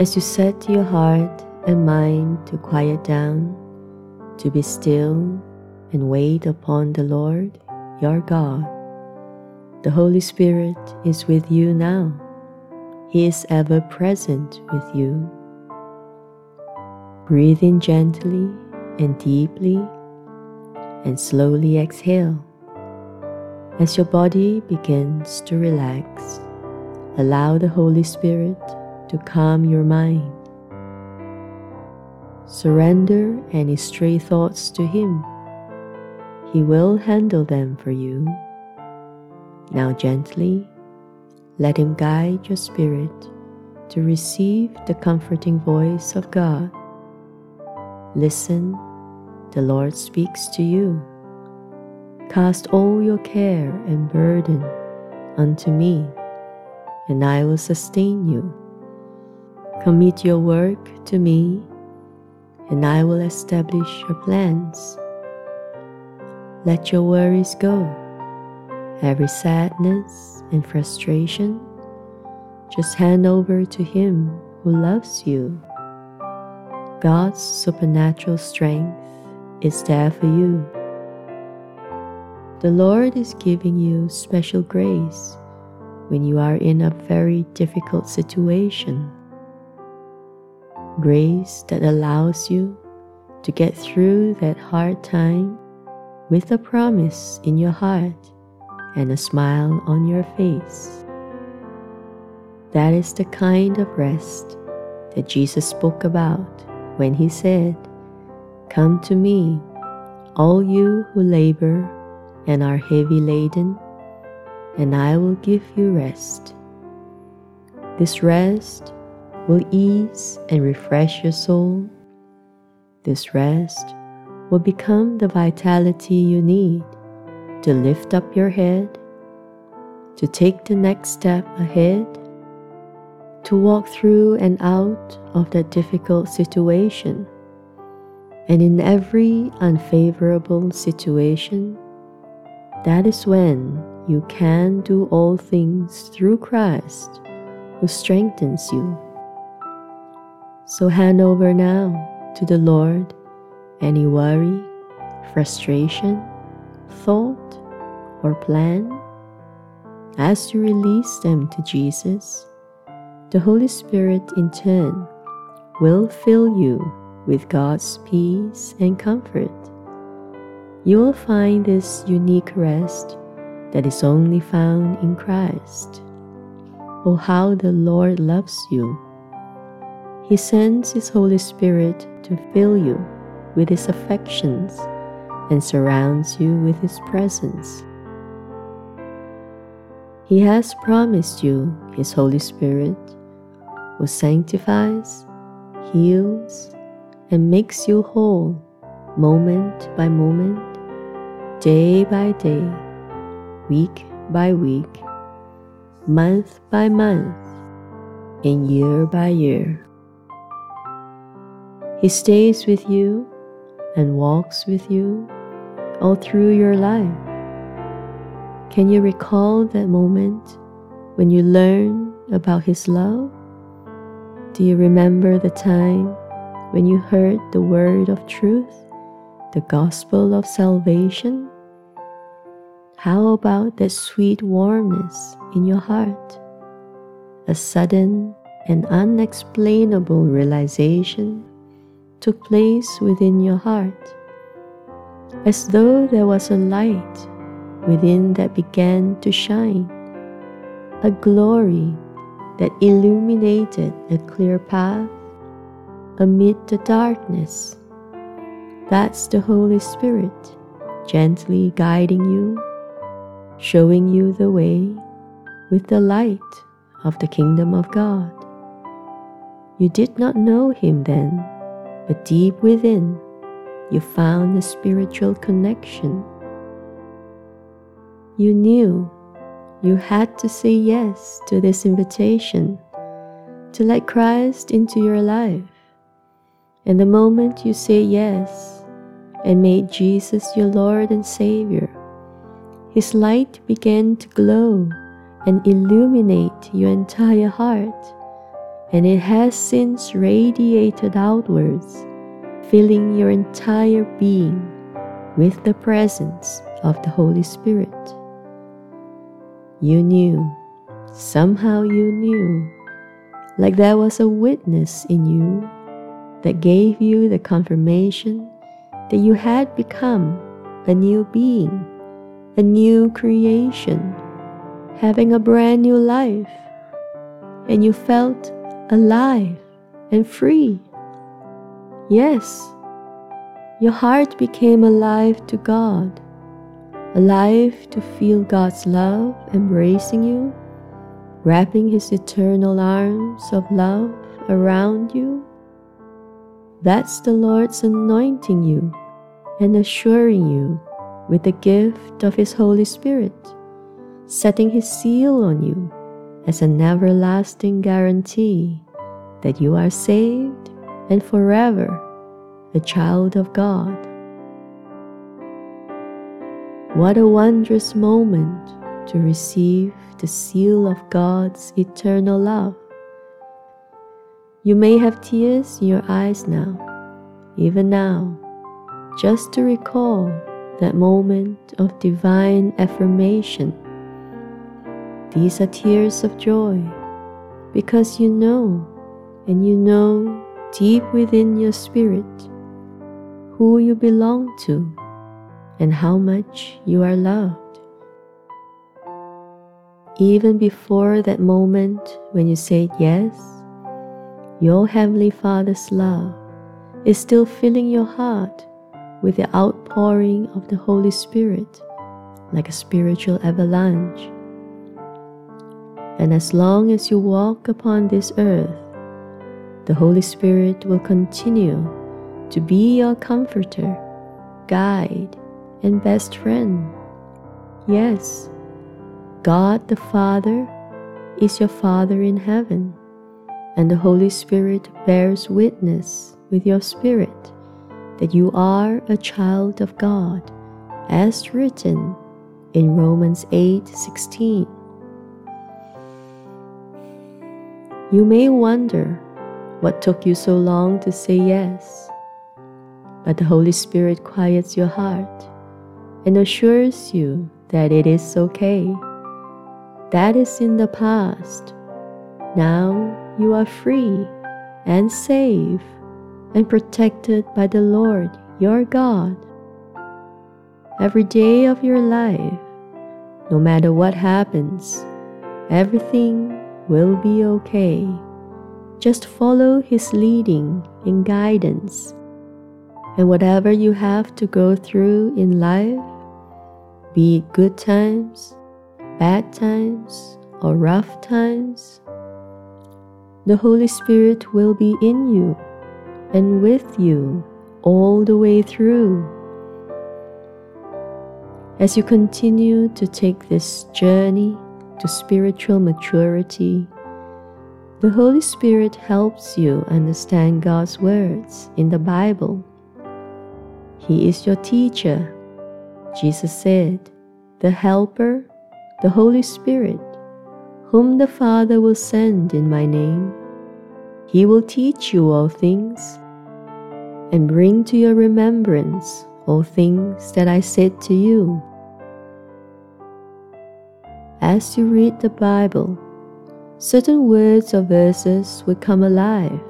As you set your heart and mind to quiet down, to be still and wait upon the Lord your God, the Holy Spirit is with you now. He is ever present with you. Breathe in gently and deeply and slowly exhale. As your body begins to relax, allow the Holy Spirit to calm your mind. Surrender any stray thoughts to Him. He will handle them for you. Now, gently, let Him guide your spirit to receive the comforting voice of God. Listen, the Lord speaks to you. Cast all your care and burden unto me, and I will sustain you. Commit your work to me, and I will establish your plans. Let your worries go, every sadness and frustration. Just hand over to Him who loves you. God's supernatural strength is there for you. The Lord is giving you special grace when you are in a very difficult situation grace that allows you to get through that hard time with a promise in your heart and a smile on your face. That is the kind of rest that Jesus spoke about when he said, Come to me, all you who labor and are heavy laden, and I will give you rest. This rest will ease and refresh your soul. This rest will become the vitality you need to lift up your head, to take the next step ahead, to walk through and out of that difficult situation. And in every unfavorable situation, that is when you can do all things through Christ who strengthens you. So hand over now to the Lord any worry, frustration, thought, or plan. As you release them to Jesus, the Holy Spirit in turn will fill you with God's peace and comfort. You will find this unique rest that is only found in Christ. Oh, how the Lord loves you! He sends His Holy Spirit to fill you with His affections and surrounds you with His presence. He has promised you His Holy Spirit who sanctifies, heals, and makes you whole moment by moment, day by day, week by week, month by month, and year by year. He stays with you and walks with you all through your life. Can you recall that moment when you learned about His love? Do you remember the time when you heard the word of truth, the gospel of salvation? How about that sweet warmness in your heart? A sudden and unexplainable realization took place within your heart, as though there was a light within that began to shine, a glory that illuminated a clear path amid the darkness. That's the Holy Spirit gently guiding you, showing you the way with the light of the kingdom of God. You did not know Him then but deep within, you found a spiritual connection. You knew you had to say yes to this invitation to let Christ into your life. And the moment you say yes and made Jesus your Lord and Savior, His light began to glow and illuminate your entire heart and it has since radiated outwards, filling your entire being with the presence of the Holy Spirit. You knew, somehow you knew, like there was a witness in you that gave you the confirmation that you had become a new being, a new creation, having a brand new life, and you felt alive and free. Yes, your heart became alive to God, alive to feel God's love embracing you, wrapping His eternal arms of love around you. That's the Lord's anointing you and assuring you with the gift of His Holy Spirit, setting His seal on you as an everlasting guarantee that you are saved and forever a child of God. What a wondrous moment to receive the seal of God's eternal love. You may have tears in your eyes now, even now, just to recall that moment of divine affirmation these are tears of joy because you know, and you know deep within your spirit who you belong to and how much you are loved. Even before that moment when you said yes, your Heavenly Father's love is still filling your heart with the outpouring of the Holy Spirit like a spiritual avalanche and as long as you walk upon this earth, the Holy Spirit will continue to be your comforter, guide, and best friend. Yes, God the Father is your Father in heaven, and the Holy Spirit bears witness with your spirit that you are a child of God, as written in Romans 8 16. You may wonder what took you so long to say yes, but the Holy Spirit quiets your heart and assures you that it is okay. That is in the past. Now you are free and safe and protected by the Lord your God. Every day of your life, no matter what happens, everything will be okay. Just follow His leading and guidance. And whatever you have to go through in life, be it good times, bad times, or rough times, the Holy Spirit will be in you and with you all the way through. As you continue to take this journey to spiritual maturity, the Holy Spirit helps you understand God's words in the Bible. He is your teacher. Jesus said, The Helper, the Holy Spirit, whom the Father will send in my name. He will teach you all things and bring to your remembrance all things that I said to you as you read the Bible, certain words or verses would come alive,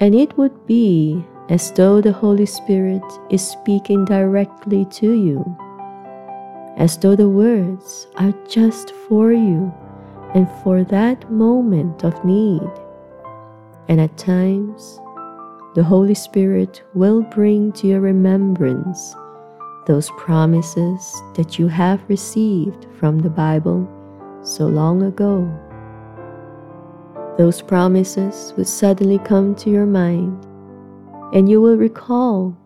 and it would be as though the Holy Spirit is speaking directly to you, as though the words are just for you and for that moment of need. And at times, the Holy Spirit will bring to your remembrance those promises that you have received from the Bible so long ago. Those promises will suddenly come to your mind, and you will recall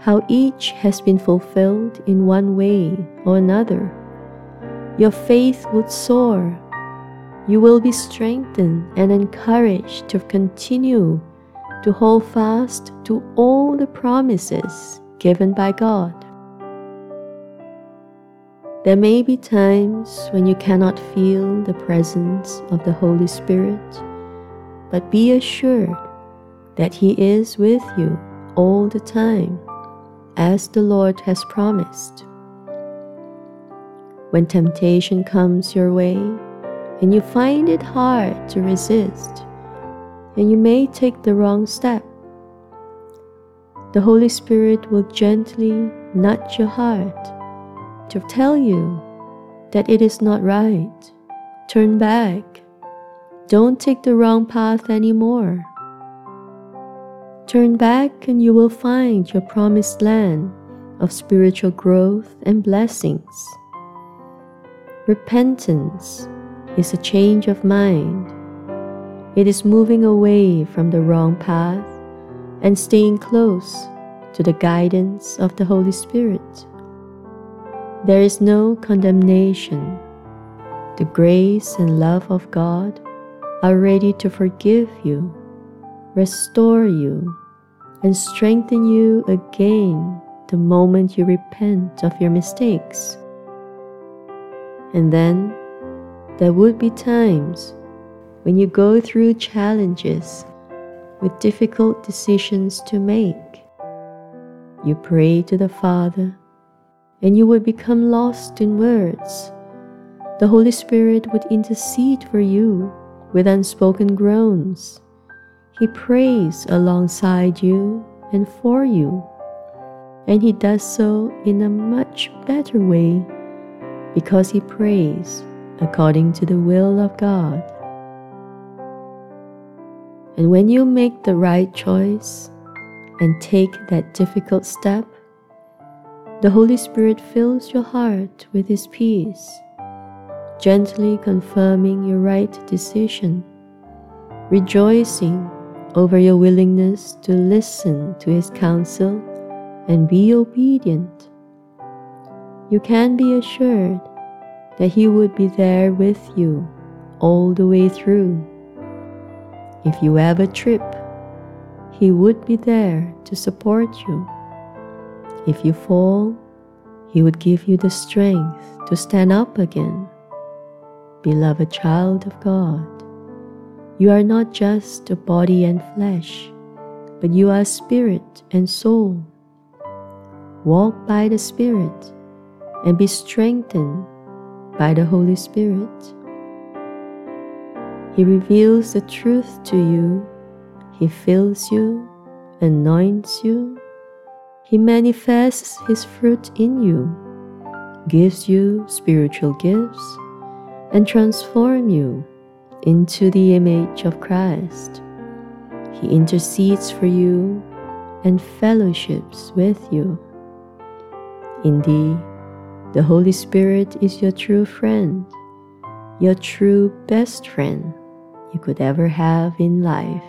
how each has been fulfilled in one way or another. Your faith would soar. You will be strengthened and encouraged to continue to hold fast to all the promises given by God. There may be times when you cannot feel the presence of the Holy Spirit but be assured that He is with you all the time, as the Lord has promised. When temptation comes your way and you find it hard to resist, and you may take the wrong step, the Holy Spirit will gently nudge your heart to tell you that it is not right. Turn back. Don't take the wrong path anymore. Turn back and you will find your promised land of spiritual growth and blessings. Repentance is a change of mind. It is moving away from the wrong path and staying close to the guidance of the Holy Spirit. There is no condemnation. The grace and love of God are ready to forgive you, restore you, and strengthen you again the moment you repent of your mistakes. And then there would be times when you go through challenges with difficult decisions to make. You pray to the Father and you would become lost in words. The Holy Spirit would intercede for you with unspoken groans. He prays alongside you and for you, and He does so in a much better way because He prays according to the will of God. And when you make the right choice and take that difficult step, the Holy Spirit fills your heart with His peace, gently confirming your right decision, rejoicing over your willingness to listen to His counsel and be obedient. You can be assured that He would be there with you all the way through if you have a trip, He would be there to support you. If you fall, He would give you the strength to stand up again. Beloved child of God, you are not just a body and flesh, but you are spirit and soul. Walk by the Spirit and be strengthened by the Holy Spirit. He reveals the truth to you. He fills you, anoints you. He manifests His fruit in you, gives you spiritual gifts, and transforms you into the image of Christ. He intercedes for you and fellowships with you. Indeed, the Holy Spirit is your true friend, your true best friend you could ever have in life.